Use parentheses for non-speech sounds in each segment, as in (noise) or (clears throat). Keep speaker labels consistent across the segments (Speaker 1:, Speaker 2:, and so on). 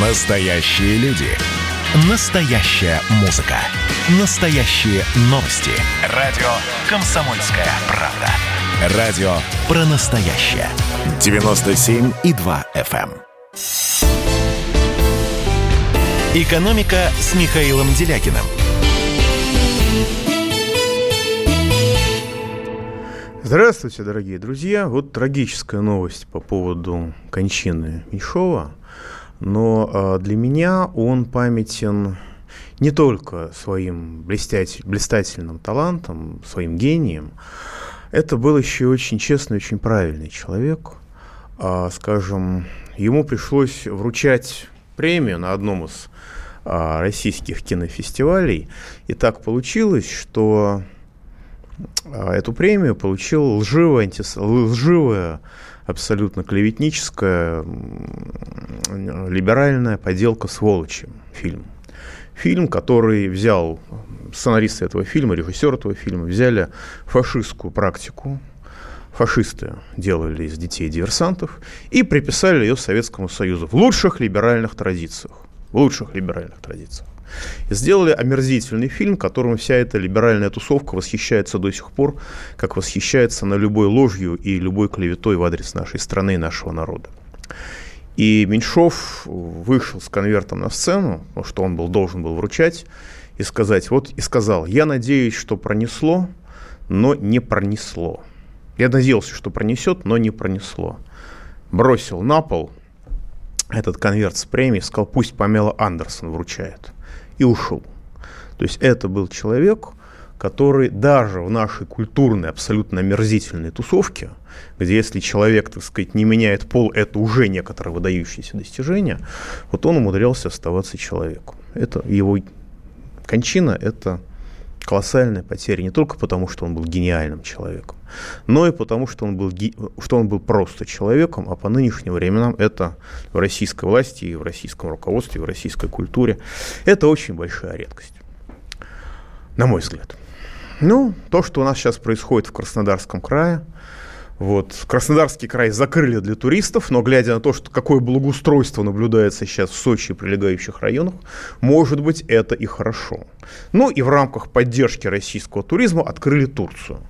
Speaker 1: Настоящие люди. Настоящая музыка. Настоящие новости. Радио «Комсомольская правда». Радио про настоящее. 97,2 FM. эм. «Экономика» с Михаилом Делякиным.
Speaker 2: Здравствуйте, дорогие друзья. Вот трагическая новость по поводу кончины Меньшова. Но э, для меня он памятен не только своим блестять, блистательным талантом, своим гением. Это был еще очень честный, очень правильный человек. А, скажем, ему пришлось вручать премию на одном из а, российских кинофестивалей. И так получилось, что а, эту премию получил лживая, антис... лживая абсолютно клеветническая, либеральная поделка «Сволочи» фильм. Фильм, который взял сценаристы этого фильма, режиссер этого фильма, взяли фашистскую практику, фашисты делали из детей диверсантов и приписали ее Советскому Союзу в лучших либеральных традициях. В лучших либеральных традициях. И сделали омерзительный фильм, которым вся эта либеральная тусовка восхищается до сих пор, как восхищается на любой ложью и любой клеветой в адрес нашей страны и нашего народа. И Меньшов вышел с конвертом на сцену, что он был, должен был вручать, и сказать, вот и сказал, я надеюсь, что пронесло, но не пронесло. Я надеялся, что пронесет, но не пронесло. Бросил на пол этот конверт с премией, сказал, пусть Памела Андерсон вручает и ушел. То есть это был человек, который даже в нашей культурной, абсолютно омерзительной тусовке, где если человек, так сказать, не меняет пол, это уже некоторое выдающееся достижение, вот он умудрялся оставаться человеком. Это его кончина, это колоссальная потеря не только потому, что он был гениальным человеком, но и потому, что он был, что он был просто человеком, а по нынешним временам это в российской власти и в российском руководстве, и в российской культуре, это очень большая редкость, на мой взгляд. Ну, то, что у нас сейчас происходит в Краснодарском крае – вот. Краснодарский край закрыли для туристов, но глядя на то, что какое благоустройство наблюдается сейчас в Сочи и прилегающих районах, может быть, это и хорошо. Ну и в рамках поддержки российского туризма открыли Турцию.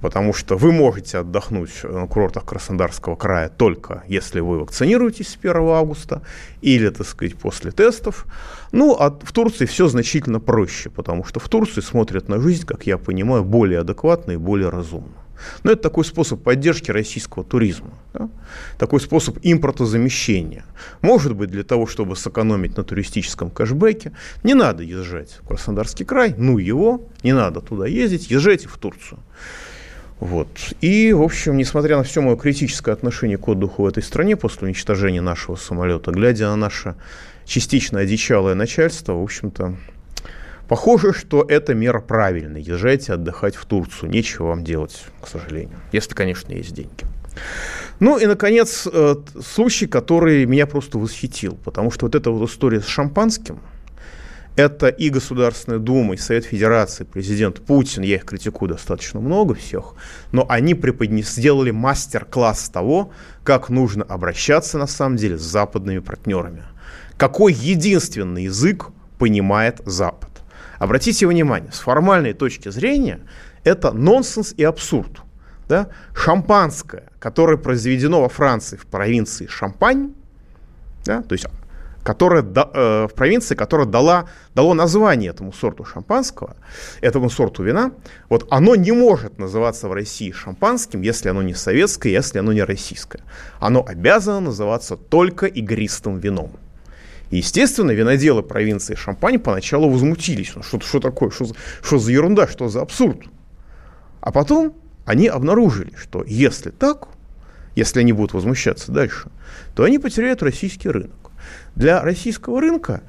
Speaker 2: Потому что вы можете отдохнуть на курортах Краснодарского края только если вы вакцинируетесь с 1 августа или, так сказать, после тестов. Ну, а в Турции все значительно проще, потому что в Турции смотрят на жизнь, как я понимаю, более адекватно и более разумно. Но это такой способ поддержки российского туризма, да? такой способ импортозамещения. Может быть, для того, чтобы сэкономить на туристическом кэшбэке, не надо езжать в Краснодарский край, ну его, не надо туда ездить, езжайте в Турцию. Вот. И, в общем, несмотря на все мое критическое отношение к отдыху в этой стране после уничтожения нашего самолета, глядя на наше частично одичалое начальство, в общем-то, Похоже, что эта мера правильная. Езжайте отдыхать в Турцию. Нечего вам делать, к сожалению. Если, конечно, есть деньги. Ну и, наконец, э, случай, который меня просто восхитил. Потому что вот эта вот история с шампанским, это и Государственная Дума, и Совет Федерации, президент Путин, я их критикую достаточно много всех, но они преподнес, сделали мастер-класс того, как нужно обращаться на самом деле с западными партнерами. Какой единственный язык понимает Запад. Обратите внимание, с формальной точки зрения это нонсенс и абсурд. Да? Шампанское, которое произведено во Франции в провинции Шампань, да, то есть которая, э, в провинции, которая дала, дало название этому сорту шампанского, этому сорту вина, вот оно не может называться в России шампанским, если оно не советское, если оно не российское. Оно обязано называться только игристым вином. Естественно, виноделы провинции Шампань поначалу возмутились. Ну, что, что такое? Что за, что за ерунда? Что за абсурд? А потом они обнаружили, что если так, если они будут возмущаться дальше, то они потеряют российский рынок. Для российского рынка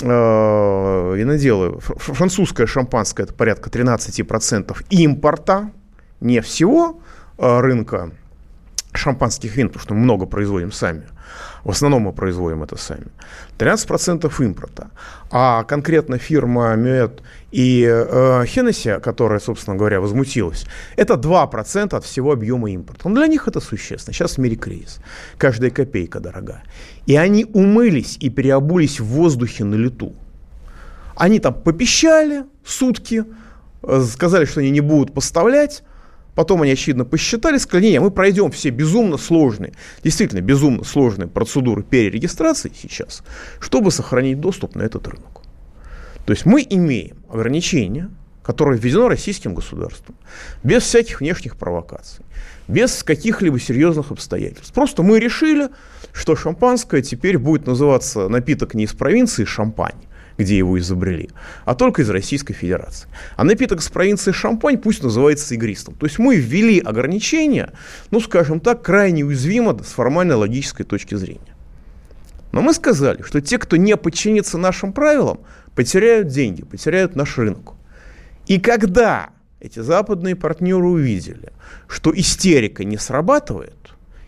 Speaker 2: э, виноделы, французское шампанское это порядка 13% импорта, не всего э, рынка шампанских вин, потому что мы много производим сами – В основном мы производим это сами. 13% импорта. А конкретно фирма Мюэт и э, которая, собственно говоря, возмутилась, это 2% от всего объема импорта. Но для них это существенно. Сейчас в мире кризис. Каждая копейка дорога. И они умылись и переобулись в воздухе на лету. Они там попищали сутки, э, сказали, что они не будут поставлять, Потом они, очевидно, посчитали, не, мы пройдем все безумно сложные, действительно безумно сложные процедуры перерегистрации сейчас, чтобы сохранить доступ на этот рынок. То есть мы имеем ограничение, которое введено российским государством, без всяких внешних провокаций, без каких-либо серьезных обстоятельств. Просто мы решили, что шампанское теперь будет называться напиток не из провинции шампань, где его изобрели, а только из Российской Федерации. А напиток с провинции Шампань пусть называется игристым. То есть мы ввели ограничения, ну, скажем так, крайне уязвимо с формальной логической точки зрения. Но мы сказали, что те, кто не подчинится нашим правилам, потеряют деньги, потеряют наш рынок. И когда эти западные партнеры увидели, что истерика не срабатывает,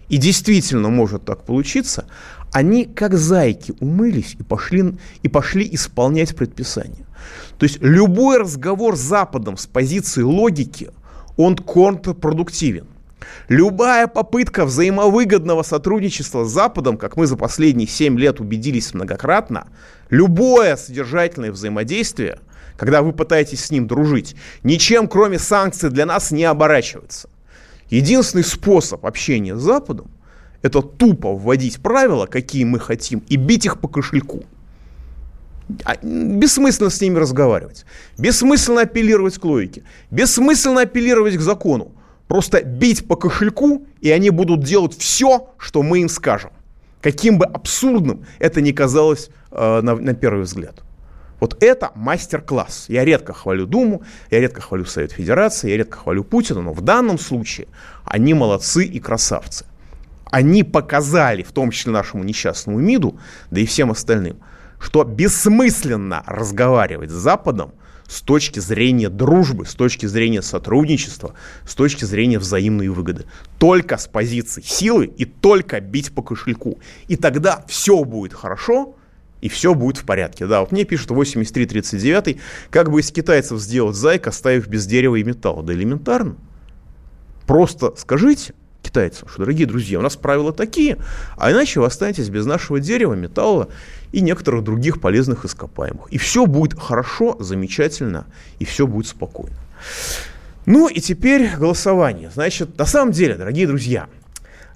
Speaker 2: и действительно может так получиться, они как зайки умылись и пошли, и пошли исполнять предписания. То есть любой разговор с Западом с позиции логики, он контрпродуктивен. Любая попытка взаимовыгодного сотрудничества с Западом, как мы за последние 7 лет убедились многократно, любое содержательное взаимодействие, когда вы пытаетесь с ним дружить, ничем кроме санкций для нас не оборачивается. Единственный способ общения с Западом это тупо вводить правила, какие мы хотим, и бить их по кошельку. А, бессмысленно с ними разговаривать. Бессмысленно апеллировать к логике. Бессмысленно апеллировать к закону. Просто бить по кошельку, и они будут делать все, что мы им скажем. Каким бы абсурдным это ни казалось э, на, на первый взгляд. Вот это мастер-класс. Я редко хвалю Думу, я редко хвалю Совет Федерации, я редко хвалю Путина, но в данном случае они молодцы и красавцы они показали, в том числе нашему несчастному МИДу, да и всем остальным, что бессмысленно разговаривать с Западом с точки зрения дружбы, с точки зрения сотрудничества, с точки зрения взаимной выгоды. Только с позиции силы и только бить по кошельку. И тогда все будет хорошо, и все будет в порядке. Да, вот мне пишут 8339, как бы из китайцев сделать зайк, оставив без дерева и металла. Да элементарно. Просто скажите, китайцам, что, дорогие друзья, у нас правила такие, а иначе вы останетесь без нашего дерева, металла и некоторых других полезных ископаемых. И все будет хорошо, замечательно, и все будет спокойно. Ну и теперь голосование. Значит, на самом деле, дорогие друзья,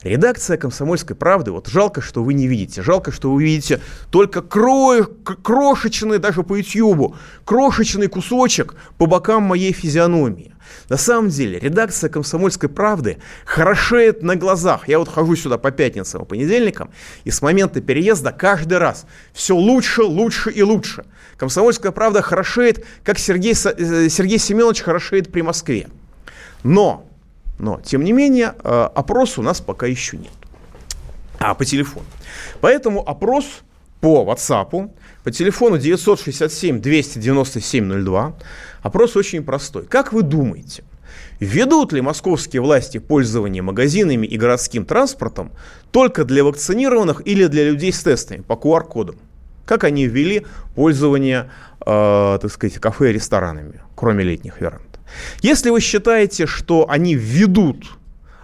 Speaker 2: Редакция «Комсомольской правды», вот жалко, что вы не видите, жалко, что вы видите только кро... крошечный, даже по Ютьюбу, крошечный кусочек по бокам моей физиономии. На самом деле, редакция «Комсомольской правды» хорошеет на глазах. Я вот хожу сюда по пятницам и понедельникам, и с момента переезда каждый раз все лучше, лучше и лучше. «Комсомольская правда» хорошеет, как Сергей, э, Сергей Семенович хорошеет при Москве. Но, но, тем не менее, э, опрос у нас пока еще нет. А, по телефону. Поэтому опрос по WhatsApp, по телефону 967-297-02. Опрос очень простой. Как вы думаете, ведут ли московские власти пользование магазинами и городским транспортом только для вакцинированных или для людей с тестами по QR-кодам? Как они ввели пользование, э, так сказать, кафе и ресторанами, кроме летних веранд? Если вы считаете, что они введут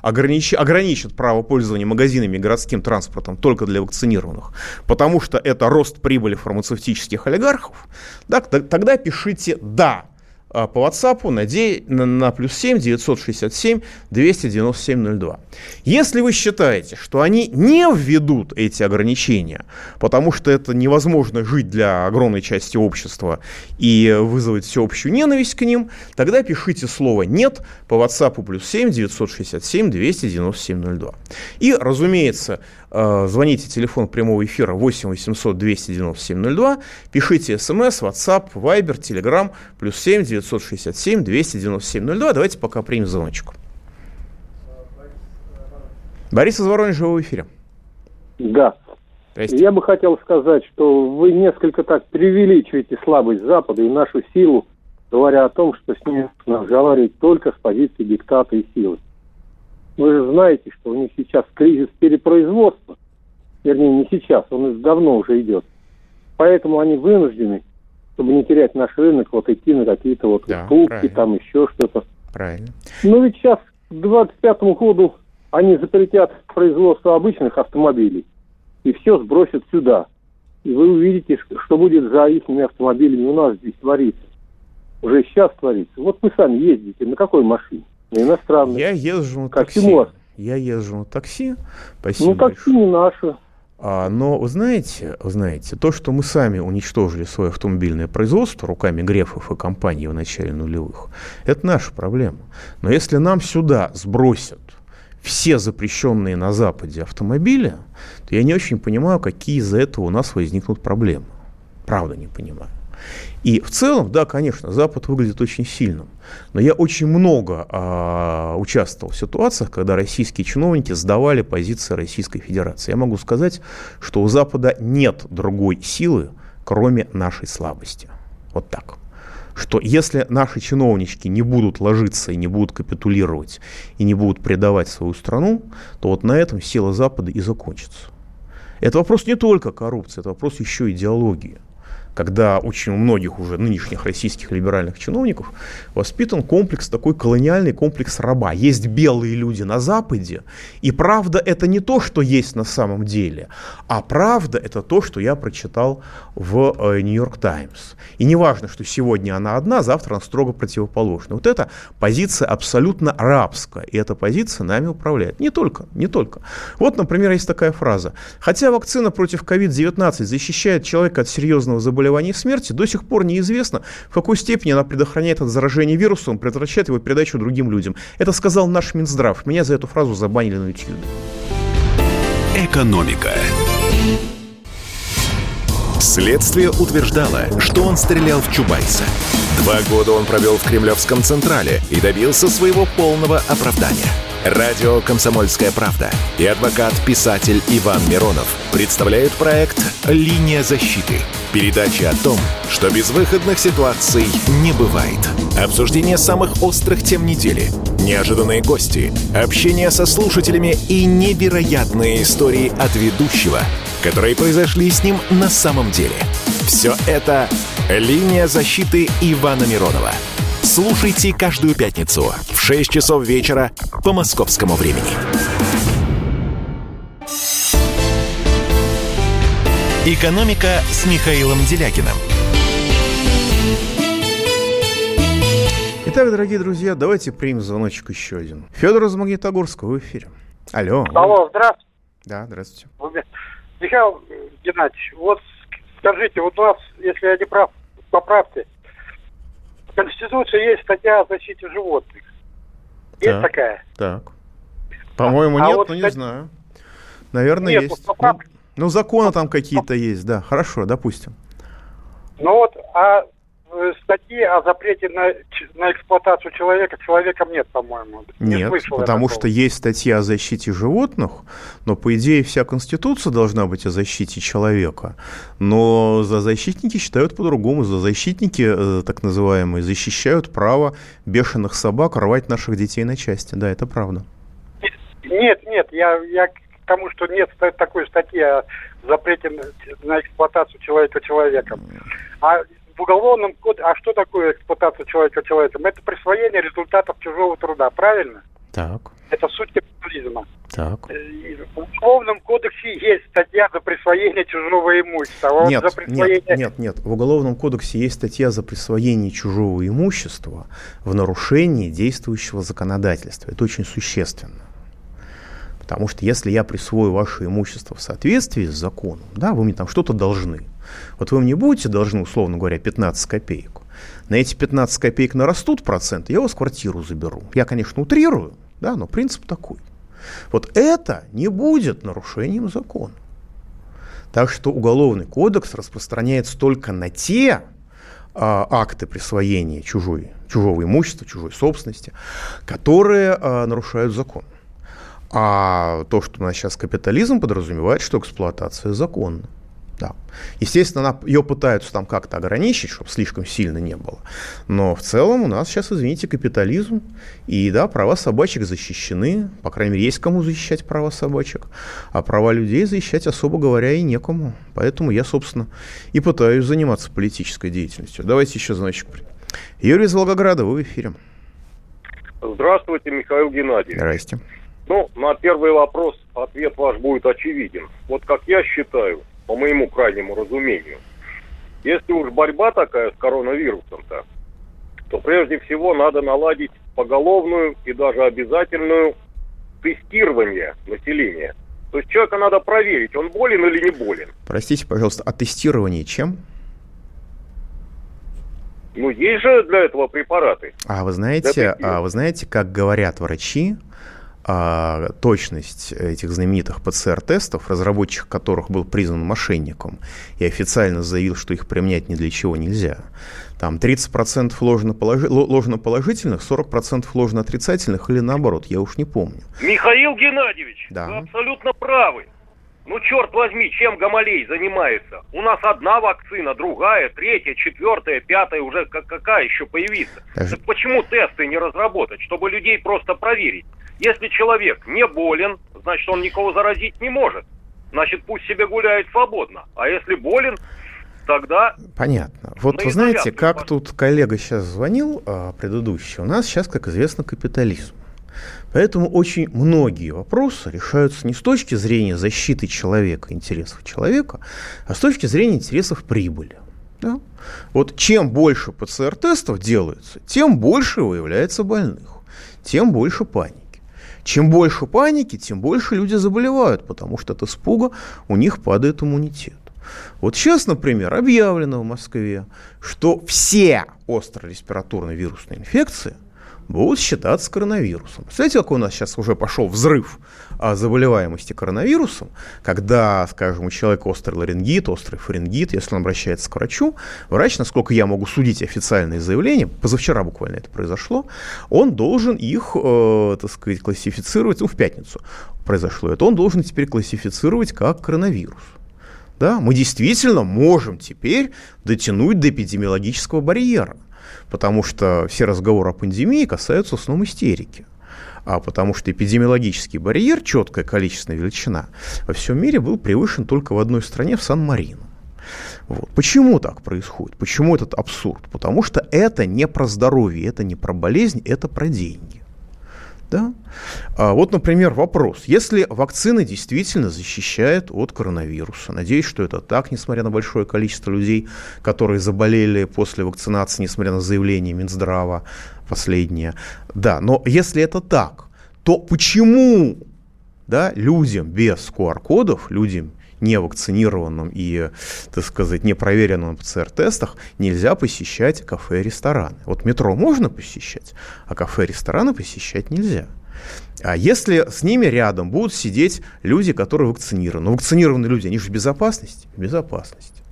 Speaker 2: огранич... ограничат право пользования магазинами и городским транспортом только для вакцинированных, потому что это рост прибыли фармацевтических олигархов, да, тогда пишите «да». А, по WhatsApp на, де, на, на плюс 7 967 297 02. Если вы считаете, что они не введут эти ограничения, потому что это невозможно жить для огромной части общества и вызвать всеобщую ненависть к ним, тогда пишите слово «нет» по WhatsApp плюс 7 967 297 02. И, разумеется, Э, звоните телефон прямого эфира 8 800 297 02, пишите смс, WhatsApp, Viber, Telegram, плюс 7 967 297 02. Давайте пока примем звоночку. Борис из Воронежа в эфире.
Speaker 3: Да. Здрасте. Я бы хотел сказать, что вы несколько так преувеличиваете слабость Запада и нашу силу, говоря о том, что с ними нужно разговаривать только с позиции диктата и силы. Вы же знаете, что у них сейчас кризис перепроизводства. вернее, не сейчас, он давно уже идет. Поэтому они вынуждены, чтобы не терять наш рынок, вот идти на какие-то вот да, уступки, там еще что-то.
Speaker 2: Правильно.
Speaker 3: Ну ведь сейчас к 25 году они запретят производство обычных автомобилей и все сбросят сюда. И вы увидите, что будет за их автомобилями у нас здесь творится. Уже сейчас творится. Вот вы сами ездите на какой машине? На иностранной.
Speaker 2: Я езжу на такси. Тимур. Я езжу на такси.
Speaker 3: Спасибо ну, такси большое. не наше.
Speaker 2: А, но вы знаете, вы знаете, то, что мы сами уничтожили свое автомобильное производство руками Грефов и компании в начале нулевых, это наша проблема. Но если нам сюда сбросят все запрещенные на Западе автомобили, то я не очень понимаю, какие из-за этого у нас возникнут проблемы. Правда не понимаю. И в целом, да, конечно, Запад выглядит очень сильным. Но я очень много а, участвовал в ситуациях, когда российские чиновники сдавали позиции Российской Федерации. Я могу сказать, что у Запада нет другой силы, кроме нашей слабости. Вот так что если наши чиновнички не будут ложиться и не будут капитулировать и не будут предавать свою страну, то вот на этом сила Запада и закончится. Это вопрос не только коррупции, это вопрос еще идеологии когда очень у многих уже нынешних российских либеральных чиновников воспитан комплекс, такой колониальный комплекс раба. Есть белые люди на Западе, и правда это не то, что есть на самом деле, а правда это то, что я прочитал в Нью-Йорк э, Таймс. И не важно, что сегодня она одна, завтра она строго противоположна. Вот эта позиция абсолютно рабская, и эта позиция нами управляет. Не только, не только. Вот, например, есть такая фраза. Хотя вакцина против COVID-19 защищает человека от серьезного заболевания, заболеваний и смерти, до сих пор неизвестно, в какой степени она предохраняет от заражения вирусом, предотвращает его передачу другим людям. Это сказал наш Минздрав. Меня за эту фразу забанили на YouTube.
Speaker 1: Экономика. Следствие утверждало, что он стрелял в Чубайса. Два года он провел в Кремлевском Централе и добился своего полного оправдания – Радио «Комсомольская правда» и адвокат-писатель Иван Миронов представляют проект «Линия защиты». Передача о том, что безвыходных ситуаций не бывает. Обсуждение самых острых тем недели, неожиданные гости, общение со слушателями и невероятные истории от ведущего, которые произошли с ним на самом деле. Все это «Линия защиты» Ивана Миронова – Слушайте каждую пятницу в 6 часов вечера по московскому времени. «Экономика» с Михаилом Делякиным.
Speaker 2: Итак, дорогие друзья, давайте примем звоночек еще один. Федор из Магнитогорска, в эфире. Алло.
Speaker 4: Алло, здравствуйте.
Speaker 2: Да, здравствуйте.
Speaker 4: Михаил Геннадьевич, вот скажите, вот у нас, если я не прав, поправьте, в Конституции есть статья о защите животных. Есть так, такая?
Speaker 2: Так. По-моему, а нет, вот, но не знаю. Наверное, нет, есть. Ну, ну, законы там какие-то есть, да. Хорошо, допустим.
Speaker 4: Ну вот, а Э, статьи о запрете на, на эксплуатацию человека человеком нет, по-моему.
Speaker 2: Не нет, потому что есть статьи о защите животных, но, по идее, вся Конституция должна быть о защите человека. Но за защитники считают по-другому. За защитники, э, так называемые, защищают право бешеных собак рвать наших детей на части. Да, это правда.
Speaker 4: Нет, нет, я, я к тому, что нет такой статьи о запрете на эксплуатацию человека человеком. А в уголовном коде, а что такое эксплуатация человека человеком? Это присвоение результатов чужого труда, правильно?
Speaker 2: Так.
Speaker 4: Это суть капитализма.
Speaker 2: Так.
Speaker 4: Э, в Уголовном кодексе есть статья за присвоение чужого имущества.
Speaker 2: нет, за присвоение... нет, нет, нет. В Уголовном кодексе есть статья за присвоение чужого имущества в нарушении действующего законодательства. Это очень существенно. Потому что если я присвою ваше имущество в соответствии с законом, да, вы мне там что-то должны. Вот вы мне будете должны, условно говоря, 15 копеек. На эти 15 копеек нарастут проценты, я у вас квартиру заберу. Я, конечно, утрирую, да, но принцип такой. Вот это не будет нарушением закона. Так что Уголовный кодекс распространяется только на те а, акты присвоения чужой, чужого имущества, чужой собственности, которые а, нарушают закон. А то, что у нас сейчас капитализм подразумевает, что эксплуатация законна. Да. Естественно, она, ее пытаются там как-то ограничить, чтобы слишком сильно не было. Но в целом у нас сейчас, извините, капитализм. И да, права собачек защищены. По крайней мере, есть кому защищать права собачек. А права людей защищать, особо говоря, и некому. Поэтому я, собственно, и пытаюсь заниматься политической деятельностью. Давайте еще значок. Юрий из Волгограда, вы в эфире.
Speaker 5: Здравствуйте, Михаил Геннадьевич.
Speaker 2: Здрасте.
Speaker 5: Ну, на первый вопрос ответ ваш будет очевиден. Вот как я считаю, по моему крайнему разумению. Если уж борьба такая с коронавирусом-то, то прежде всего надо наладить поголовную и даже обязательную тестирование населения. То есть человека надо проверить, он болен или не болен.
Speaker 2: Простите, пожалуйста, а тестирование чем?
Speaker 5: Ну, есть же для этого препараты.
Speaker 2: А вы знаете, а вы знаете, как говорят врачи, а, точность этих знаменитых PCR-тестов, разработчик которых был признан мошенником и официально заявил, что их применять ни для чего нельзя. Там 30% ложноположительных, 40% ложноотрицательных или наоборот, я уж не помню.
Speaker 5: Михаил Геннадьевич, да. вы абсолютно правы. Ну, черт возьми, чем Гамалей занимается? У нас одна вакцина, другая, третья, четвертая, пятая, уже какая еще появится? Так почему тесты не разработать, чтобы людей просто проверить? Если человек не болен, значит, он никого заразить не может. Значит, пусть себе гуляет свободно. А если болен, тогда...
Speaker 2: Понятно. Вот вы знаете, как тут коллега сейчас звонил, а, предыдущий, у нас сейчас, как известно, капитализм. Поэтому очень многие вопросы решаются не с точки зрения защиты человека, интересов человека, а с точки зрения интересов прибыли. Да? Вот чем больше ПЦР-тестов делается, тем больше выявляется больных, тем больше паники. Чем больше паники, тем больше люди заболевают, потому что от испуга у них падает иммунитет. Вот сейчас, например, объявлено в Москве, что все остро-респираторные вирусные инфекции – будут считаться коронавирусом. Представляете, какой у нас сейчас уже пошел взрыв о заболеваемости коронавирусом, когда, скажем, у человека острый ларингит, острый фарингит, если он обращается к врачу, врач, насколько я могу судить официальные заявления, позавчера буквально это произошло, он должен их, э, так сказать, классифицировать, ну, в пятницу произошло это, он должен теперь классифицировать как коронавирус. Да, мы действительно можем теперь дотянуть до эпидемиологического барьера – потому что все разговоры о пандемии касаются в основном истерики. А потому что эпидемиологический барьер, четкая количественная величина, во всем мире был превышен только в одной стране, в Сан-Марино. Вот. Почему так происходит? Почему этот абсурд? Потому что это не про здоровье, это не про болезнь, это про деньги. Да? А вот, например, вопрос. Если вакцина действительно защищает от коронавируса, надеюсь, что это так, несмотря на большое количество людей, которые заболели после вакцинации, несмотря на заявление Минздрава последнее. Да, но если это так, то почему да, людям без QR-кодов, людям невакцинированным и, так сказать, непроверенным ПЦР-тестах нельзя посещать кафе и рестораны. Вот метро можно посещать, а кафе и рестораны посещать нельзя. А если с ними рядом будут сидеть люди, которые вакцинированы? Ну, вакцинированные люди, они же в безопасности? В безопасности.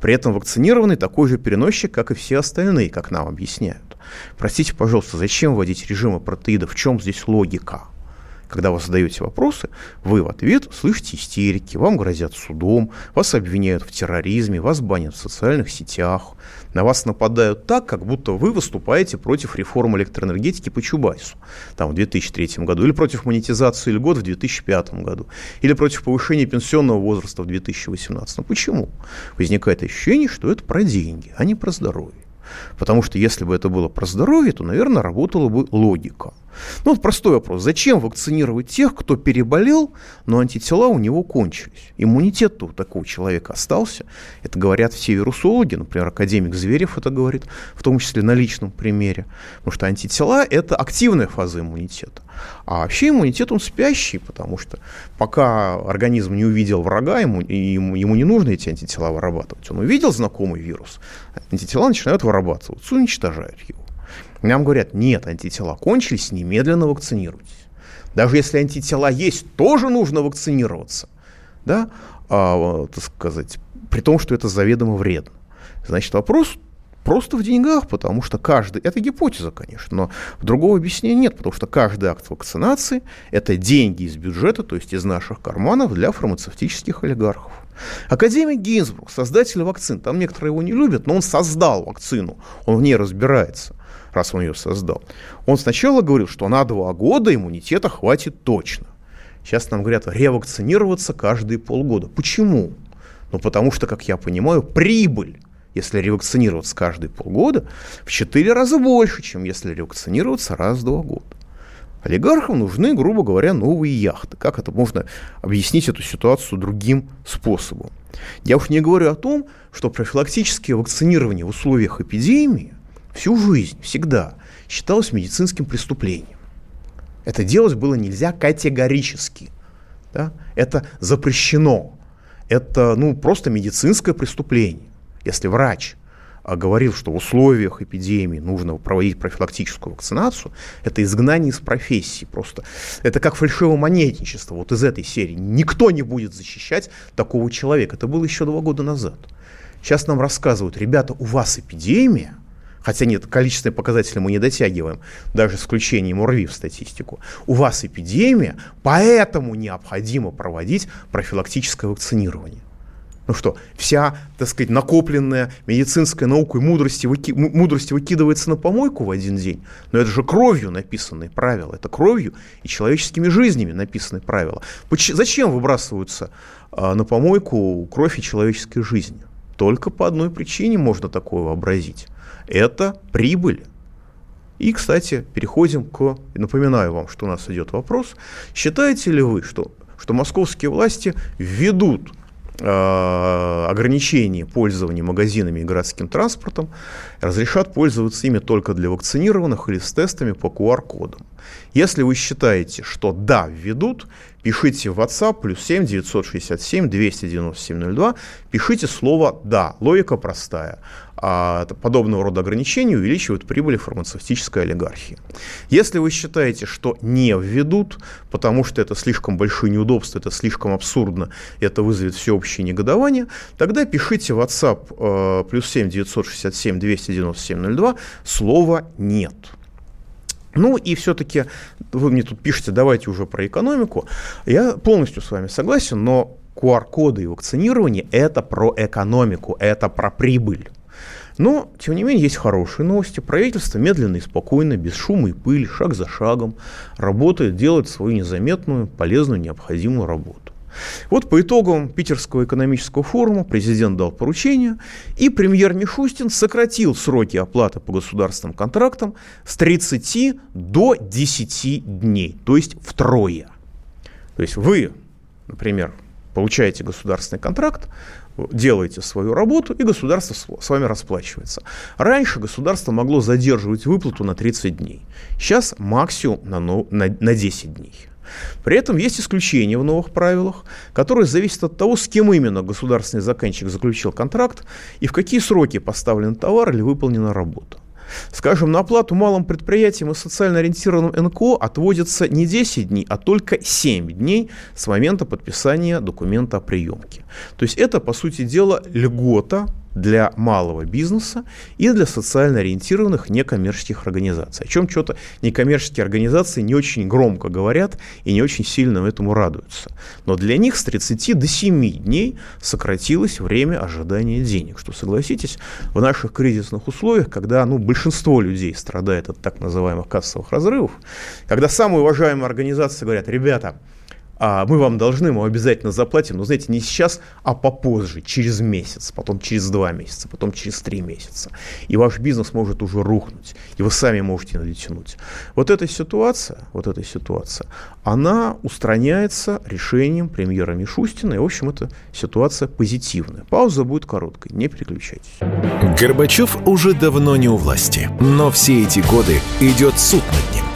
Speaker 2: При этом вакцинированный такой же переносчик, как и все остальные, как нам объясняют. Простите, пожалуйста, зачем вводить режимы протеида? В чем здесь логика? Когда вы задаете вопросы, вы в ответ слышите истерики, вам грозят судом, вас обвиняют в терроризме, вас банят в социальных сетях, на вас нападают так, как будто вы выступаете против реформы электроэнергетики по Чубайсу там, в 2003 году, или против монетизации льгот в 2005 году, или против повышения пенсионного возраста в 2018. Но почему? Возникает ощущение, что это про деньги, а не про здоровье. Потому что если бы это было про здоровье, то, наверное, работала бы логика – ну вот простой вопрос. Зачем вакцинировать тех, кто переболел, но антитела у него кончились? Иммунитет у такого человека остался. Это говорят все вирусологи, например, академик Зверев это говорит, в том числе на личном примере. Потому что антитела – это активная фаза иммунитета. А вообще иммунитет, он спящий, потому что пока организм не увидел врага, ему, ему, ему не нужно эти антитела вырабатывать. Он увидел знакомый вирус, антитела начинают вырабатываться, уничтожают его. Нам говорят, нет, антитела кончились, немедленно вакцинируйтесь. Даже если антитела есть, тоже нужно вакцинироваться. Да? А, так сказать, при том, что это заведомо вредно. Значит, вопрос просто в деньгах, потому что каждый, это гипотеза, конечно, но другого объяснения нет, потому что каждый акт вакцинации – это деньги из бюджета, то есть из наших карманов для фармацевтических олигархов. Академик Гинзбург, создатель вакцин, там некоторые его не любят, но он создал вакцину, он в ней разбирается, раз он ее создал. Он сначала говорил, что на два года иммунитета хватит точно. Сейчас нам говорят ревакцинироваться каждые полгода. Почему? Ну, потому что, как я понимаю, прибыль, если ревакцинироваться каждые полгода, в 4 раза больше, чем если ревакцинироваться раз в два года. Олигархам нужны, грубо говоря, новые яхты. Как это можно объяснить эту ситуацию другим способом? Я уж не говорю о том, что профилактическое вакцинирование в условиях эпидемии всю жизнь, всегда считалось медицинским преступлением. Это делать было нельзя категорически. Да? Это запрещено. Это ну, просто медицинское преступление. Если врач а, говорил, что в условиях эпидемии нужно проводить профилактическую вакцинацию, это изгнание из профессии просто. Это как фальшивомонетничество вот из этой серии. Никто не будет защищать такого человека. Это было еще два года назад. Сейчас нам рассказывают, ребята, у вас эпидемия, хотя нет, количественные показатели мы не дотягиваем, даже с включением ОРВИ в статистику. У вас эпидемия, поэтому необходимо проводить профилактическое вакцинирование. Ну что, вся, так сказать, накопленная медицинская наука и мудрости, выки, мудрости выкидывается на помойку в один день. Но это же кровью написанные правила. Это кровью и человеческими жизнями написанные правила. Зачем выбрасываются а, на помойку кровь и человеческие жизни? Только по одной причине можно такое вообразить. Это прибыль. И, кстати, переходим к... Напоминаю вам, что у нас идет вопрос. Считаете ли вы, что, что московские власти введут Э, ограничение пользования магазинами и городским транспортом разрешат пользоваться ими только для вакцинированных или с тестами по QR-кодам. Если вы считаете, что да, введут, пишите в WhatsApp плюс 7 967 297 02, пишите слово «да». Логика простая а подобного рода ограничения увеличивают прибыли фармацевтической олигархии. Если вы считаете, что не введут, потому что это слишком большие неудобства, это слишком абсурдно, это вызовет всеобщее негодование, тогда пишите в WhatsApp э, плюс 7 967 297 02 слово «нет». Ну и все-таки вы мне тут пишете, давайте уже про экономику. Я полностью с вами согласен, но QR-коды и вакцинирование – это про экономику, это про прибыль. Но, тем не менее, есть хорошие новости. Правительство медленно и спокойно, без шума и пыли, шаг за шагом работает, делает свою незаметную, полезную, необходимую работу. Вот по итогам Питерского экономического форума президент дал поручение, и премьер Мишустин сократил сроки оплаты по государственным контрактам с 30 до 10 дней, то есть втрое. То есть вы, например, получаете государственный контракт, делаете свою работу, и государство с вами расплачивается. Раньше государство могло задерживать выплату на 30 дней. Сейчас максимум на, на, на 10 дней. При этом есть исключения в новых правилах, которые зависят от того, с кем именно государственный заказчик заключил контракт и в какие сроки поставлен товар или выполнена работа. Скажем, на оплату малым предприятиям и социально ориентированным НКО отводится не 10 дней, а только 7 дней с момента подписания документа о приемке. То есть это, по сути дела, льгота для малого бизнеса и для социально ориентированных некоммерческих организаций. О чем что-то некоммерческие организации не очень громко говорят и не очень сильно этому радуются. Но для них с 30 до 7 дней сократилось время ожидания денег, что, согласитесь, в наших кризисных условиях, когда ну, большинство людей страдает от так называемых кассовых разрывов, когда самые уважаемые организации говорят, ребята, а мы вам должны, мы обязательно заплатим, но, знаете, не сейчас, а попозже, через месяц, потом через два месяца, потом через три месяца. И ваш бизнес может уже рухнуть, и вы сами можете натянуть. Вот эта ситуация, вот эта ситуация, она устраняется решением премьера Мишустина, и, в общем, эта ситуация позитивная. Пауза будет короткой, не переключайтесь.
Speaker 1: Горбачев уже давно не у власти, но все эти годы идет суд над ним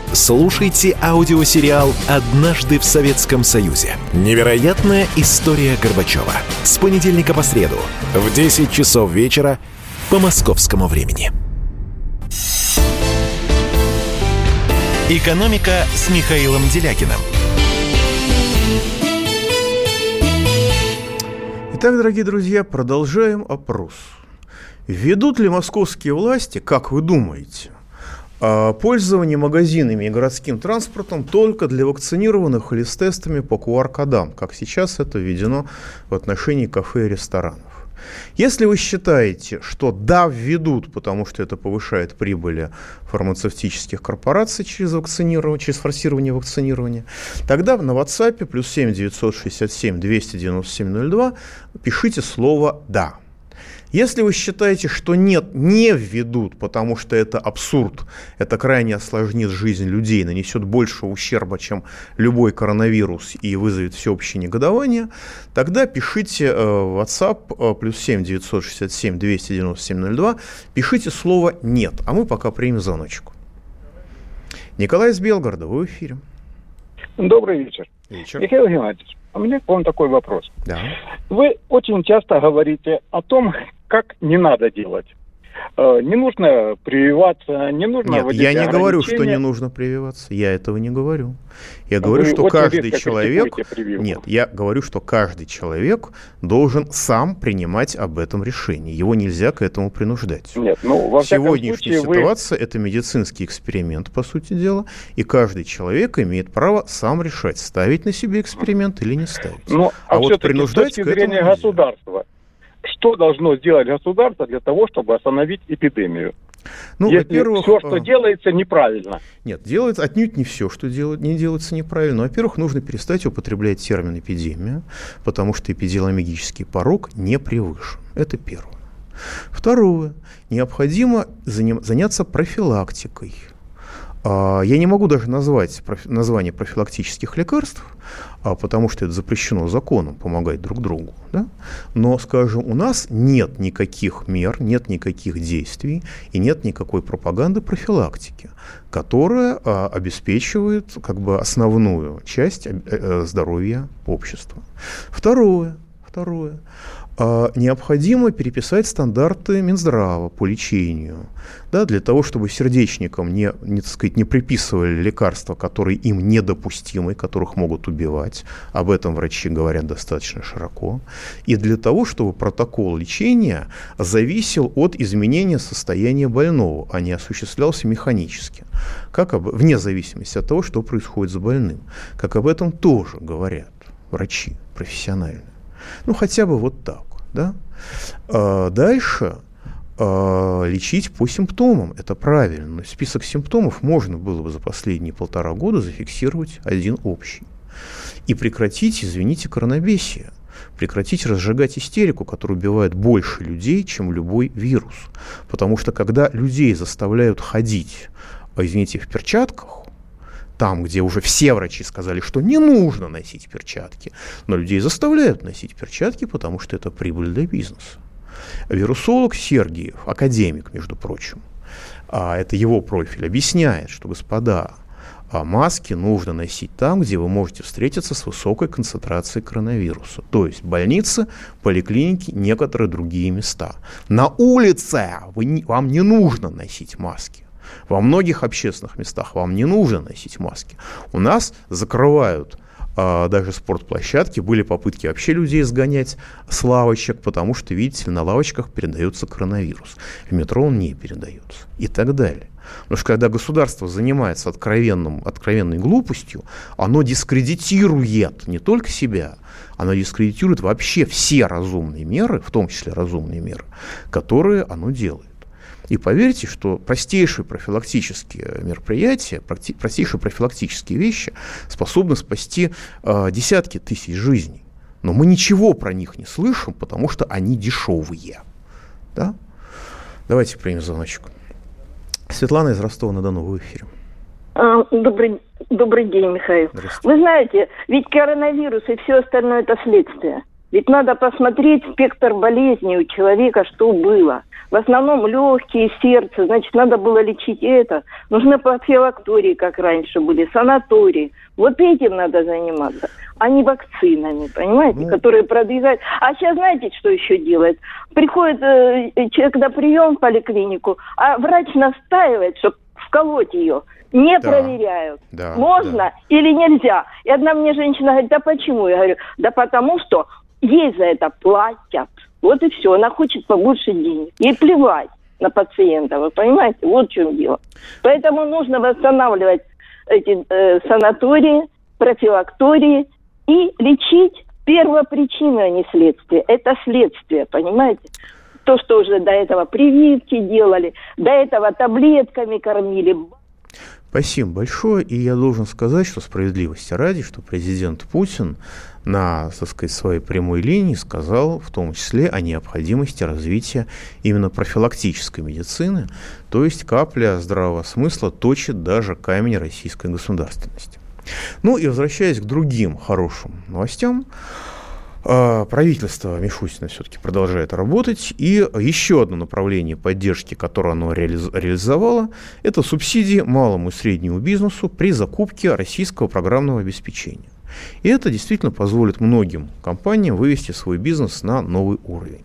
Speaker 1: Слушайте аудиосериал «Однажды в Советском Союзе». Невероятная история Горбачева. С понедельника по среду в 10 часов вечера по московскому времени. «Экономика» с Михаилом Делякиным.
Speaker 2: Итак, дорогие друзья, продолжаем опрос. Ведут ли московские власти, как вы думаете, пользование магазинами и городским транспортом только для вакцинированных или с тестами по QR-кодам, как сейчас это введено в отношении кафе и ресторанов. Если вы считаете, что да, введут, потому что это повышает прибыли фармацевтических корпораций через вакцинирование, через форсирование вакцинирования, тогда на WhatsApp плюс 7 967 297 02 пишите слово «да». Если вы считаете, что нет, не введут, потому что это абсурд, это крайне осложнит жизнь людей, нанесет больше ущерба, чем любой коронавирус и вызовет всеобщее негодование, тогда пишите э, в WhatsApp э, плюс 7 967 297 02, пишите слово «нет», а мы пока примем звоночку. Николай из Белгорода, вы в эфире.
Speaker 6: Добрый вечер. Вечер. Михаил Геннадьевич, у меня к вам такой вопрос. Да. Вы очень часто говорите о том, как не надо делать. Э, не нужно прививаться, не нужно...
Speaker 2: Нет, я не говорю, что не нужно прививаться. Я этого не говорю. Я а говорю, что каждый человек... Нет, я говорю, что каждый человек должен сам принимать об этом решение. Его нельзя к этому принуждать. Нет, ну, во Сегодняшняя ситуация вы... – это медицинский эксперимент, по сути дела, и каждый человек имеет право сам решать, ставить на себе эксперимент или не ставить.
Speaker 6: Ну, а, а вот принуждать с точки зрения государства, что должно сделать государство для того, чтобы остановить эпидемию? Ну, во-первых, все, что э, делается, неправильно.
Speaker 2: Нет, делается отнюдь не все, что делает, не делается неправильно. Во-первых, нужно перестать употреблять термин эпидемия, потому что эпидемиологический порог не превышен. Это первое. Второе. Необходимо заняться профилактикой. А, я не могу даже назвать название профилактических лекарств, а, потому что это запрещено законом помогать друг другу. Да? Но, скажем, у нас нет никаких мер, нет никаких действий и нет никакой пропаганды профилактики, которая а, обеспечивает как бы основную часть э, э, здоровья общества. Второе. Второе. А, необходимо переписать стандарты Минздрава по лечению, да, для того, чтобы сердечникам не, не, так сказать, не приписывали лекарства, которые им недопустимы, которых могут убивать. Об этом врачи говорят достаточно широко. И для того, чтобы протокол лечения зависел от изменения состояния больного, а не осуществлялся механически, как об, вне зависимости от того, что происходит с больным. Как об этом тоже говорят врачи профессиональные. Ну, хотя бы вот так. Да? А дальше а, лечить по симптомам. Это правильно. Но список симптомов можно было бы за последние полтора года зафиксировать один общий. И прекратить, извините, коронабесие. Прекратить разжигать истерику, которая убивает больше людей, чем любой вирус. Потому что когда людей заставляют ходить, а, извините, в перчатках, там, где уже все врачи сказали, что не нужно носить перчатки, но людей заставляют носить перчатки, потому что это прибыль для бизнеса. Вирусолог Сергиев, академик, между прочим, а это его профиль, объясняет, что, господа, а маски нужно носить там, где вы можете встретиться с высокой концентрацией коронавируса. То есть больницы, поликлиники, некоторые другие места. На улице вы, вам не нужно носить маски. Во многих общественных местах вам не нужно носить маски. У нас закрывают а, даже спортплощадки, были попытки вообще людей сгонять с лавочек, потому что, видите на лавочках передается коронавирус. В метро он не передается и так далее. Потому что когда государство занимается откровенным, откровенной глупостью, оно дискредитирует не только себя, оно дискредитирует вообще все разумные меры, в том числе разумные меры, которые оно делает. И поверьте, что простейшие профилактические мероприятия, простейшие профилактические вещи способны спасти э, десятки тысяч жизней. Но мы ничего про них не слышим, потому что они дешевые. Да? Давайте примем звоночек. Светлана из Ростова-на-Дону, в эфире.
Speaker 7: А, добрый, добрый день, Михаил. Вы знаете, ведь коронавирус и все остальное это следствие. Ведь надо посмотреть спектр болезней у человека, что было. В основном легкие, сердце, значит, надо было лечить это. Нужны профилактории, как раньше были, санатории. Вот этим надо заниматься, а не вакцинами, понимаете, ну... которые продвигают. А сейчас знаете, что еще делает? Приходит э, человек на прием в поликлинику, а врач настаивает, чтобы вколоть ее не да. проверяют, да, можно да. или нельзя. И одна мне женщина говорит, да почему? Я говорю, да потому что ей за это платят. Вот и все. Она хочет побольше денег. Ей плевать на пациента, вы понимаете? Вот в чем дело. Поэтому нужно восстанавливать эти э, санатории, профилактории и лечить первопричину, а не следствие. Это следствие, понимаете? То, что уже до этого прививки делали, до этого таблетками кормили.
Speaker 2: Спасибо большое. И я должен сказать, что справедливости ради, что президент Путин на, так сказать, своей прямой линии сказал в том числе о необходимости развития именно профилактической медицины, то есть капля здравого смысла точит даже камень российской государственности. Ну и возвращаясь к другим хорошим новостям, правительство Мишустина все-таки продолжает работать. И еще одно направление поддержки, которое оно реализовало, это субсидии малому и среднему бизнесу при закупке российского программного обеспечения. И это действительно позволит многим компаниям вывести свой бизнес на новый уровень.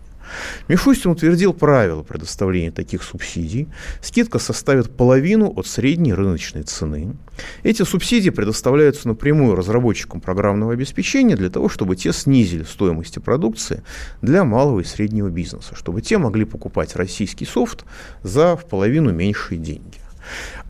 Speaker 2: Мишустин утвердил правила предоставления таких субсидий. Скидка составит половину от средней рыночной цены. Эти субсидии предоставляются напрямую разработчикам программного обеспечения для того, чтобы те снизили стоимость продукции для малого и среднего бизнеса, чтобы те могли покупать российский софт за в половину меньшие деньги.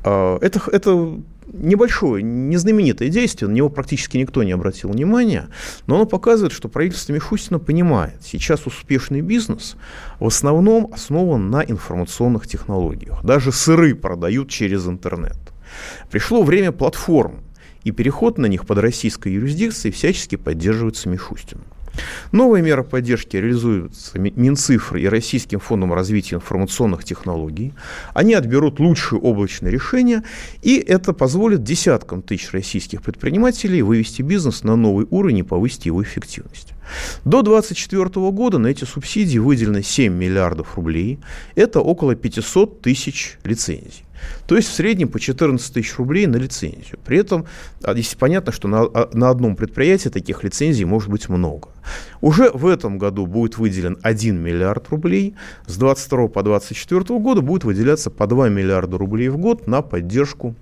Speaker 2: А, это, это небольшое, незнаменитое действие, на него практически никто не обратил внимания, но оно показывает, что правительство Мишустина понимает, сейчас успешный бизнес в основном основан на информационных технологиях. Даже сыры продают через интернет. Пришло время платформ, и переход на них под российской юрисдикцией всячески поддерживается Мишустиным. Новые меры поддержки реализуются Минцифрой и Российским фондом развития информационных технологий. Они отберут лучшие облачные решения, и это позволит десяткам тысяч российских предпринимателей вывести бизнес на новый уровень и повысить его эффективность. До 2024 года на эти субсидии выделено 7 миллиардов рублей. Это около 500 тысяч лицензий. То есть в среднем по 14 тысяч рублей на лицензию. При этом а, здесь понятно, что на, а, на одном предприятии таких лицензий может быть много. Уже в этом году будет выделен 1 миллиард рублей. С 22 по 24 года будет выделяться по 2 миллиарда рублей в год на поддержку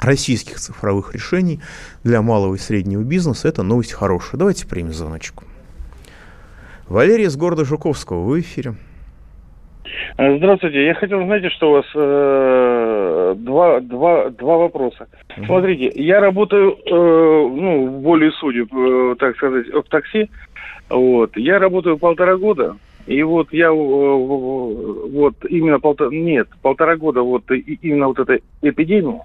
Speaker 2: российских цифровых решений для малого и среднего бизнеса. Это новость хорошая. Давайте примем звоночку. Валерий из города Жуковского, вы в эфире.
Speaker 8: Э, здравствуйте. Я хотел, знаете, что у вас э, два, два, два вопроса. Mm-hmm. Смотрите, я работаю, э, ну, более судеб, э, так сказать, в такси. Вот. Я работаю полтора года. И вот я э, вот именно полтора, нет, полтора года вот именно вот эта эпидемия.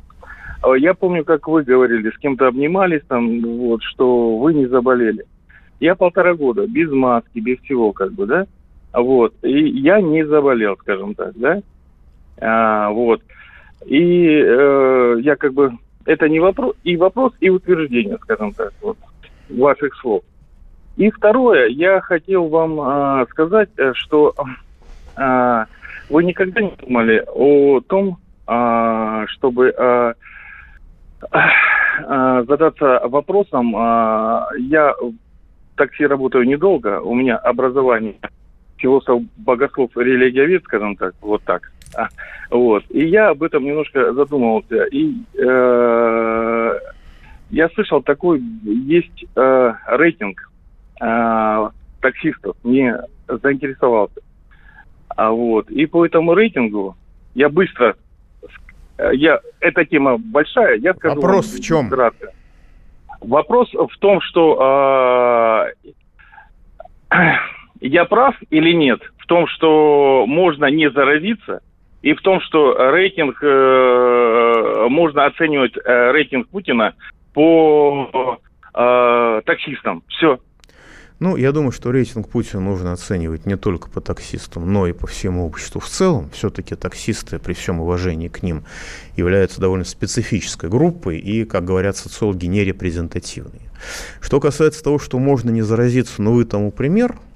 Speaker 8: Э, я помню, как вы говорили, с кем-то обнимались там, вот, что вы не заболели. Я полтора года без маски, без всего, как бы, да? Вот. И я не заболел, скажем так, да? А, вот. И э, я как бы... Это не вопрос, и вопрос, и утверждение, скажем так, вот, ваших слов. И второе, я хотел вам э, сказать, что э, вы никогда не думали о том, э, чтобы э, задаться вопросом. Э, я в такси работаю недолго, у меня образование философ, богослов, религиовед, скажем так, вот так. А, вот. И я об этом немножко задумывался. И э, я слышал, такой есть э, рейтинг э, таксистов, мне заинтересовался. А вот. И по этому рейтингу я быстро... Я, эта тема большая, я скажу...
Speaker 2: Вопрос в чем? Кратко.
Speaker 8: Вопрос в том, что э, (clears throat) я прав или нет в том, что можно не заразиться, и в том, что рейтинг, э, можно оценивать э, рейтинг Путина по э, таксистам. Все.
Speaker 2: Ну, я думаю, что рейтинг Путина нужно оценивать не только по таксистам, но и по всему обществу в целом. Все-таки таксисты, при всем уважении к ним, являются довольно специфической группой и, как говорят социологи, нерепрезентативные. Что касается того, что можно не заразиться, ну вы тому пример –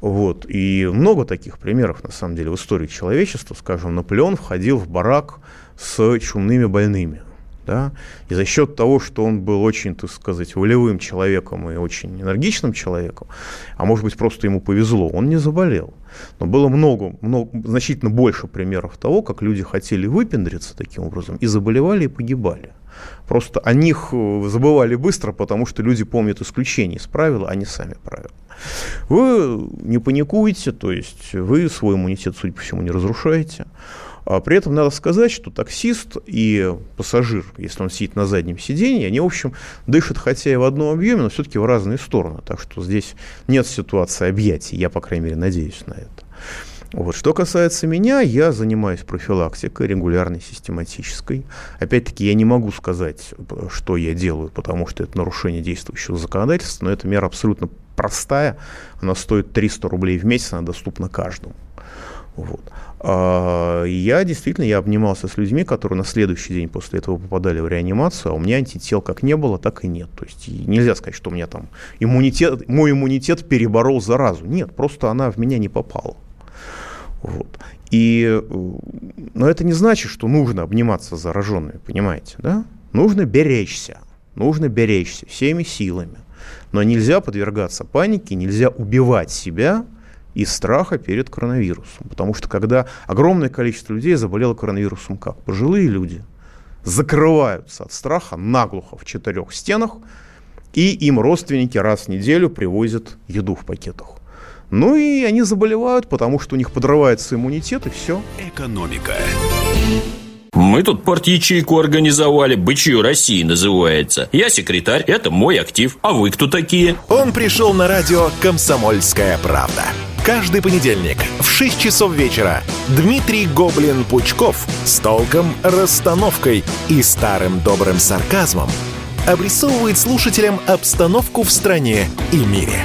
Speaker 2: вот. И много таких примеров, на самом деле, в истории человечества. Скажем, Наполеон входил в барак с чумными больными. Да? И за счет того, что он был очень, так сказать, волевым человеком и очень энергичным человеком, а может быть, просто ему повезло, он не заболел. Но было много, много, значительно больше примеров того, как люди хотели выпендриться таким образом и заболевали и погибали. Просто о них э, забывали быстро, потому что люди помнят исключения из правила, а не сами правила. Вы не паникуете, то есть вы свой иммунитет, судя по всему, не разрушаете. А при этом надо сказать, что таксист и пассажир, если он сидит на заднем сиденье, они, в общем, дышат хотя и в одном объеме, но все-таки в разные стороны. Так что здесь нет ситуации объятий, я, по крайней мере, надеюсь на это. Вот. Что касается меня, я занимаюсь профилактикой регулярной, систематической. Опять-таки, я не могу сказать, что я делаю, потому что это нарушение действующего законодательства, но эта мера абсолютно простая. Она стоит 300 рублей в месяц, она доступна каждому. Вот. А, я действительно, я обнимался с людьми, которые на следующий день после этого попадали в реанимацию, а у меня антител как не было, так и нет. То есть нельзя сказать, что у меня там иммунитет, мой иммунитет переборол заразу. Нет, просто она в меня не попала. Вот. И, но это не значит, что нужно обниматься с зараженными, понимаете, да? Нужно беречься, нужно беречься всеми силами. Но нельзя подвергаться панике, нельзя убивать себя – из страха перед коронавирусом. Потому что когда огромное количество людей заболело коронавирусом как? Пожилые люди закрываются от страха наглухо в четырех стенах, и им родственники раз в неделю привозят еду в пакетах. Ну и они заболевают, потому что у них подрывается иммунитет, и все.
Speaker 1: Экономика.
Speaker 9: Мы тут порт-ячейку организовали, «Бычью России» называется. Я секретарь, это мой актив. А вы кто такие?
Speaker 1: Он пришел на радио «Комсомольская правда». Каждый понедельник в 6 часов вечера Дмитрий Гоблин-Пучков с толком, расстановкой и старым добрым сарказмом обрисовывает слушателям обстановку в стране и мире.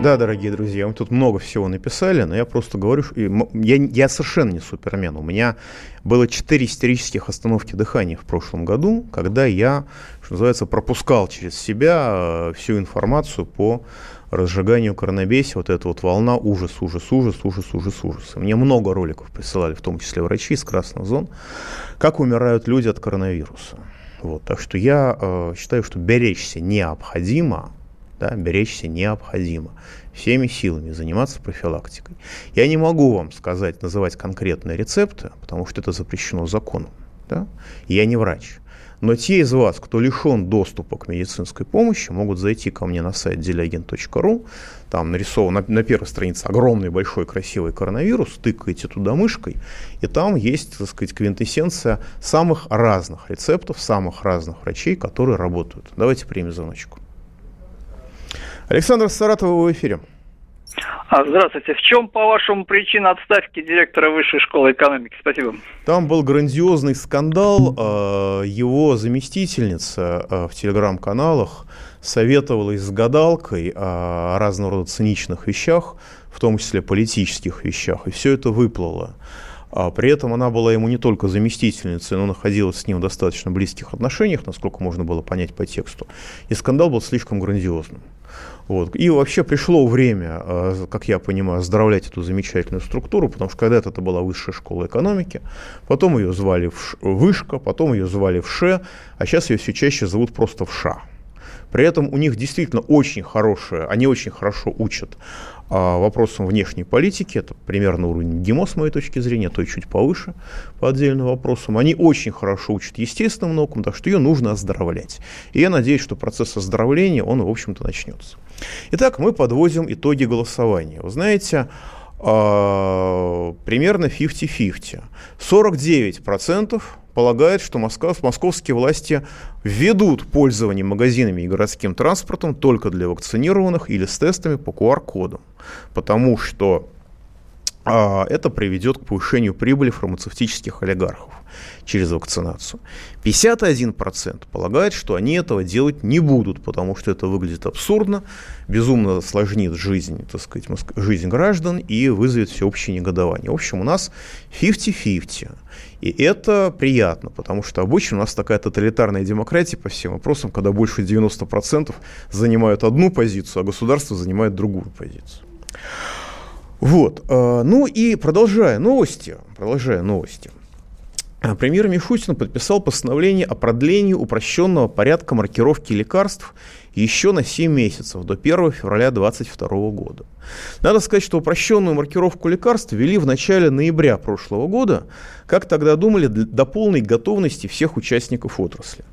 Speaker 2: Да, дорогие друзья, мы тут много всего написали, но я просто говорю, что я, я совершенно не супермен. У меня было четыре истерических остановки дыхания в прошлом году, когда я, что называется, пропускал через себя э, всю информацию по разжиганию коронабесия, вот эта вот волна ужас, ужас, ужас, ужас, ужас, ужас. Мне много роликов присылали, в том числе врачи из красных зон, как умирают люди от коронавируса. Вот, так что я э, считаю, что беречься необходимо, да, беречься необходимо. Всеми силами заниматься профилактикой. Я не могу вам сказать, называть конкретные рецепты, потому что это запрещено законом. Да? Я не врач. Но те из вас, кто лишен доступа к медицинской помощи, могут зайти ко мне на сайт делягин.ру. Там нарисован на, на первой странице огромный, большой, красивый коронавирус. Тыкаете туда мышкой, и там есть, так сказать, квинтэссенция самых разных рецептов, самых разных врачей, которые работают. Давайте примем звоночку. Александр Саратова в эфире.
Speaker 10: А, здравствуйте. В чем, по-вашему, причина отставки директора Высшей школы экономики? Спасибо.
Speaker 2: Там был грандиозный скандал. А, его заместительница а, в телеграм-каналах советовалась с гадалкой о разного рода циничных вещах, в том числе политических вещах, и все это выплыло. При этом она была ему не только заместительницей, но находилась с ним в достаточно близких отношениях, насколько можно было понять по тексту. И скандал был слишком грандиозным. Вот. И вообще пришло время, э, как я понимаю, оздоровлять эту замечательную структуру, потому что когда-то это была высшая школа экономики, потом ее звали Вышка, потом ее звали в ШЕ, а сейчас ее все чаще зовут просто в ША. При этом у них действительно очень хорошие, они очень хорошо учат а, вопросам внешней политики. Это примерно уровень ГИМО, с моей точки зрения, то есть чуть повыше по отдельным вопросам. Они очень хорошо учат естественным наукам, так что ее нужно оздоровлять. И я надеюсь, что процесс оздоровления, он, в общем-то, начнется. Итак, мы подводим итоги голосования. Вы знаете, э, примерно 50-50. 49% полагает, что московские власти введут пользование магазинами и городским транспортом только для вакцинированных или с тестами по QR-кодам, потому что а, это приведет к повышению прибыли фармацевтических олигархов через вакцинацию. 51% полагает, что они этого делать не будут, потому что это выглядит абсурдно, безумно сложнит жизнь, так сказать, жизнь граждан и вызовет всеобщее негодование. В общем, у нас 50-50. И это приятно, потому что обычно у нас такая тоталитарная демократия по всем вопросам, когда больше 90% занимают одну позицию, а государство занимает другую позицию. Вот. Э, ну и продолжая новости, продолжая новости. Э, премьер Мишустин подписал постановление о продлении упрощенного порядка маркировки лекарств еще на 7 месяцев, до 1 февраля 2022 года. Надо сказать, что упрощенную маркировку лекарств ввели в начале ноября прошлого года, как тогда думали, до полной готовности всех участников отрасли.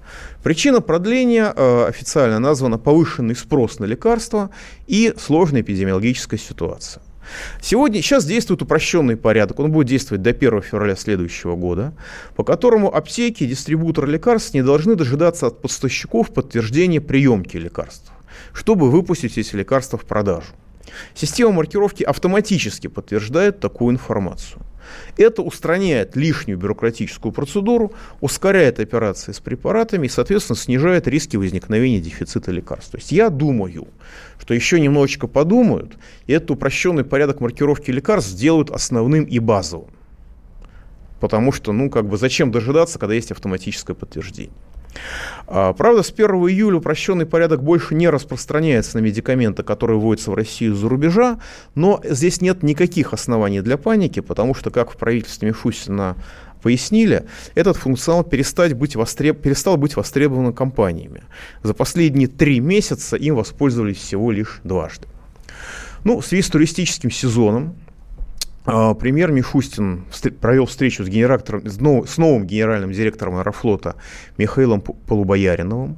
Speaker 2: Причина продления э, официально названа повышенный спрос на лекарства и сложная эпидемиологическая ситуация. Сегодня, сейчас действует упрощенный порядок, он будет действовать до 1 февраля следующего года, по которому аптеки дистрибуторы лекарств не должны дожидаться от поставщиков подтверждения приемки лекарств, чтобы выпустить эти лекарства в продажу. Система маркировки автоматически подтверждает такую информацию. Это устраняет лишнюю бюрократическую процедуру, ускоряет операции с препаратами и, соответственно, снижает риски возникновения дефицита лекарств. То есть я думаю, что еще немножечко подумают, и этот упрощенный порядок маркировки лекарств сделают основным и базовым. Потому что, ну, как бы, зачем дожидаться, когда есть автоматическое подтверждение? А, правда, с 1 июля упрощенный порядок больше не распространяется на медикаменты, которые вводятся в Россию из-за рубежа, но здесь нет никаких оснований для паники, потому что, как в правительстве Мишустина пояснили, этот функционал перестать быть востреб... перестал быть востребован компаниями. За последние три месяца им воспользовались всего лишь дважды. Ну, в связи с туристическим сезоном премьер Мишустин провел встречу с, генератором, с новым генеральным директором Аэрофлота Михаилом Полубояриновым.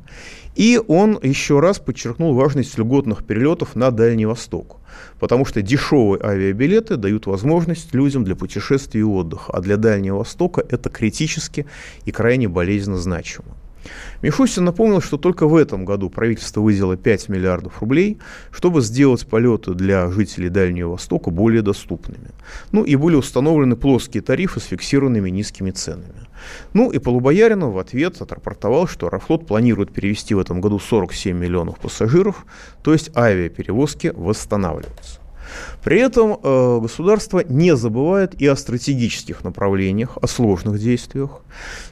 Speaker 2: И он еще раз подчеркнул важность льготных перелетов на Дальний Восток. Потому что дешевые авиабилеты дают возможность людям для путешествий и отдыха. А для Дальнего Востока это критически и крайне болезненно значимо. Мишустин напомнил, что только в этом году правительство выделило 5 миллиардов рублей, чтобы сделать полеты для жителей Дальнего Востока более доступными. Ну и были установлены плоские тарифы с фиксированными низкими ценами. Ну и Полубояринов в ответ отрапортовал, что Аэрофлот планирует перевести в этом году 47 миллионов пассажиров, то есть авиаперевозки восстанавливаются. При этом э, государство не забывает и о стратегических направлениях, о сложных действиях.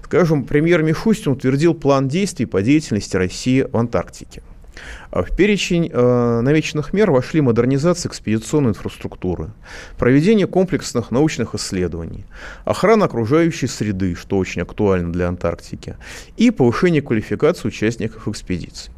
Speaker 2: Скажем, премьер Мишустин утвердил план действий по деятельности России в Антарктике. А в перечень э, намеченных мер вошли модернизация экспедиционной инфраструктуры, проведение комплексных научных исследований, охрана окружающей среды, что очень актуально для Антарктики, и повышение квалификации участников экспедиций.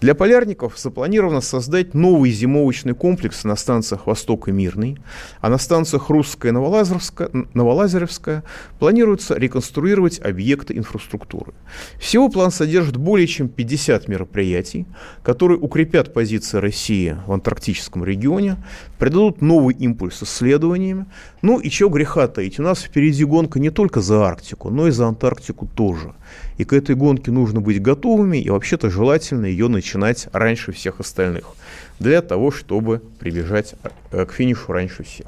Speaker 2: Для полярников запланировано создать новый зимовочный комплекс на станциях Восток и Мирный, а на станциях Русская и Новолазеревская, Новолазеревская планируется реконструировать объекты инфраструктуры. Всего план содержит более чем 50 мероприятий, которые укрепят позиции России в антарктическом регионе, придадут новый импульс исследованиями. Ну и чего греха таить, у нас впереди гонка не только за Арктику, но и за Антарктику тоже. И к этой гонке нужно быть готовыми, и вообще-то желательно ее начинать раньше всех остальных, для того, чтобы прибежать э, к финишу раньше всех.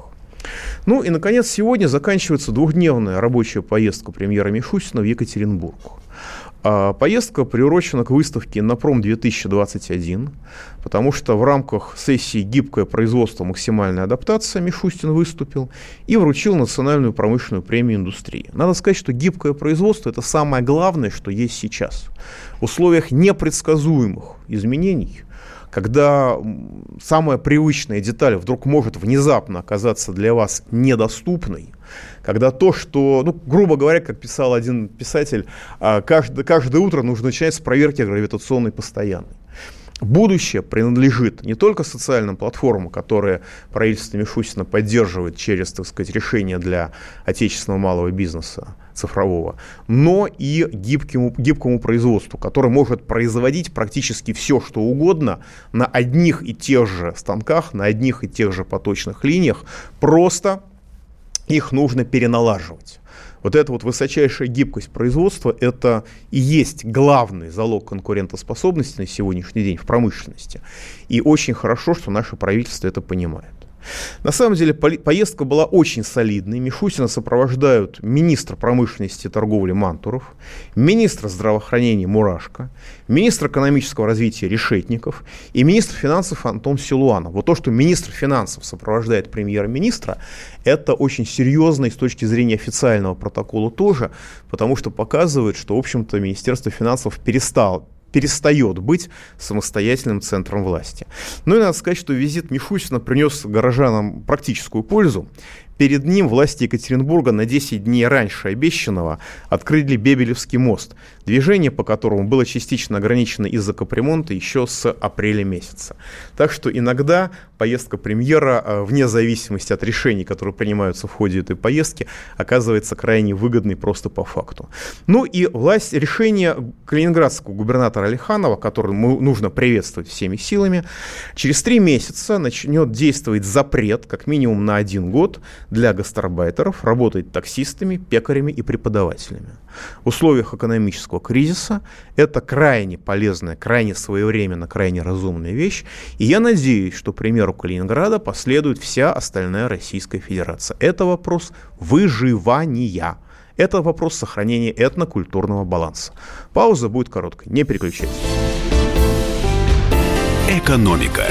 Speaker 2: Ну и, наконец, сегодня заканчивается двухдневная рабочая поездка премьера Мишустина в Екатеринбург. А поездка приурочена к выставке «Напром-2021», потому что в рамках сессии «Гибкое производство. Максимальная адаптация» Мишустин выступил и вручил национальную промышленную премию индустрии. Надо сказать, что гибкое производство – это самое главное, что есть сейчас. В условиях непредсказуемых изменений – когда самая привычная деталь вдруг может внезапно оказаться для вас недоступной, когда то, что, ну, грубо говоря, как писал один писатель, а, каждое, каждое утро нужно начинать с проверки гравитационной постоянной. Будущее принадлежит не только социальным платформам, которые правительство Мишустина поддерживает через, так сказать, решения для отечественного малого бизнеса, цифрового, но и гибкому, гибкому производству, которое может производить практически все, что угодно на одних и тех же станках, на одних и тех же поточных линиях, просто их нужно переналаживать. Вот эта вот высочайшая гибкость производства – это и есть главный залог конкурентоспособности на сегодняшний день в промышленности. И очень хорошо, что наше правительство это понимает. На самом деле поездка была очень солидной. Мишустина сопровождают министр промышленности и торговли Мантуров, министр здравоохранения Мурашко, министр экономического развития Решетников и министр финансов Антон Силуанов. Вот то, что министр финансов сопровождает премьер-министра, это очень серьезно и с точки зрения официального протокола тоже, потому что показывает, что, в общем-то, Министерство финансов перестало перестает быть самостоятельным центром власти. Ну и надо сказать, что визит Мишустина принес горожанам практическую пользу. Перед ним власти Екатеринбурга на 10 дней раньше обещанного открыли Бебелевский мост, движение по которому было частично ограничено из-за капремонта еще с апреля месяца. Так что иногда поездка премьера, э, вне зависимости от решений, которые принимаются в ходе этой поездки, оказывается крайне выгодной просто по факту. Ну и власть, решение калининградского губернатора Алиханова, которое нужно приветствовать всеми силами, через три месяца начнет действовать запрет, как минимум на один год, для гастарбайтеров работать таксистами, пекарями и преподавателями. В условиях экономического кризиса это крайне полезная, крайне своевременно, крайне разумная вещь. И я надеюсь, что примеру Калининграда последует вся остальная Российская Федерация. Это вопрос выживания. Это вопрос сохранения этнокультурного баланса. Пауза будет короткой, не переключайтесь.
Speaker 1: Экономика.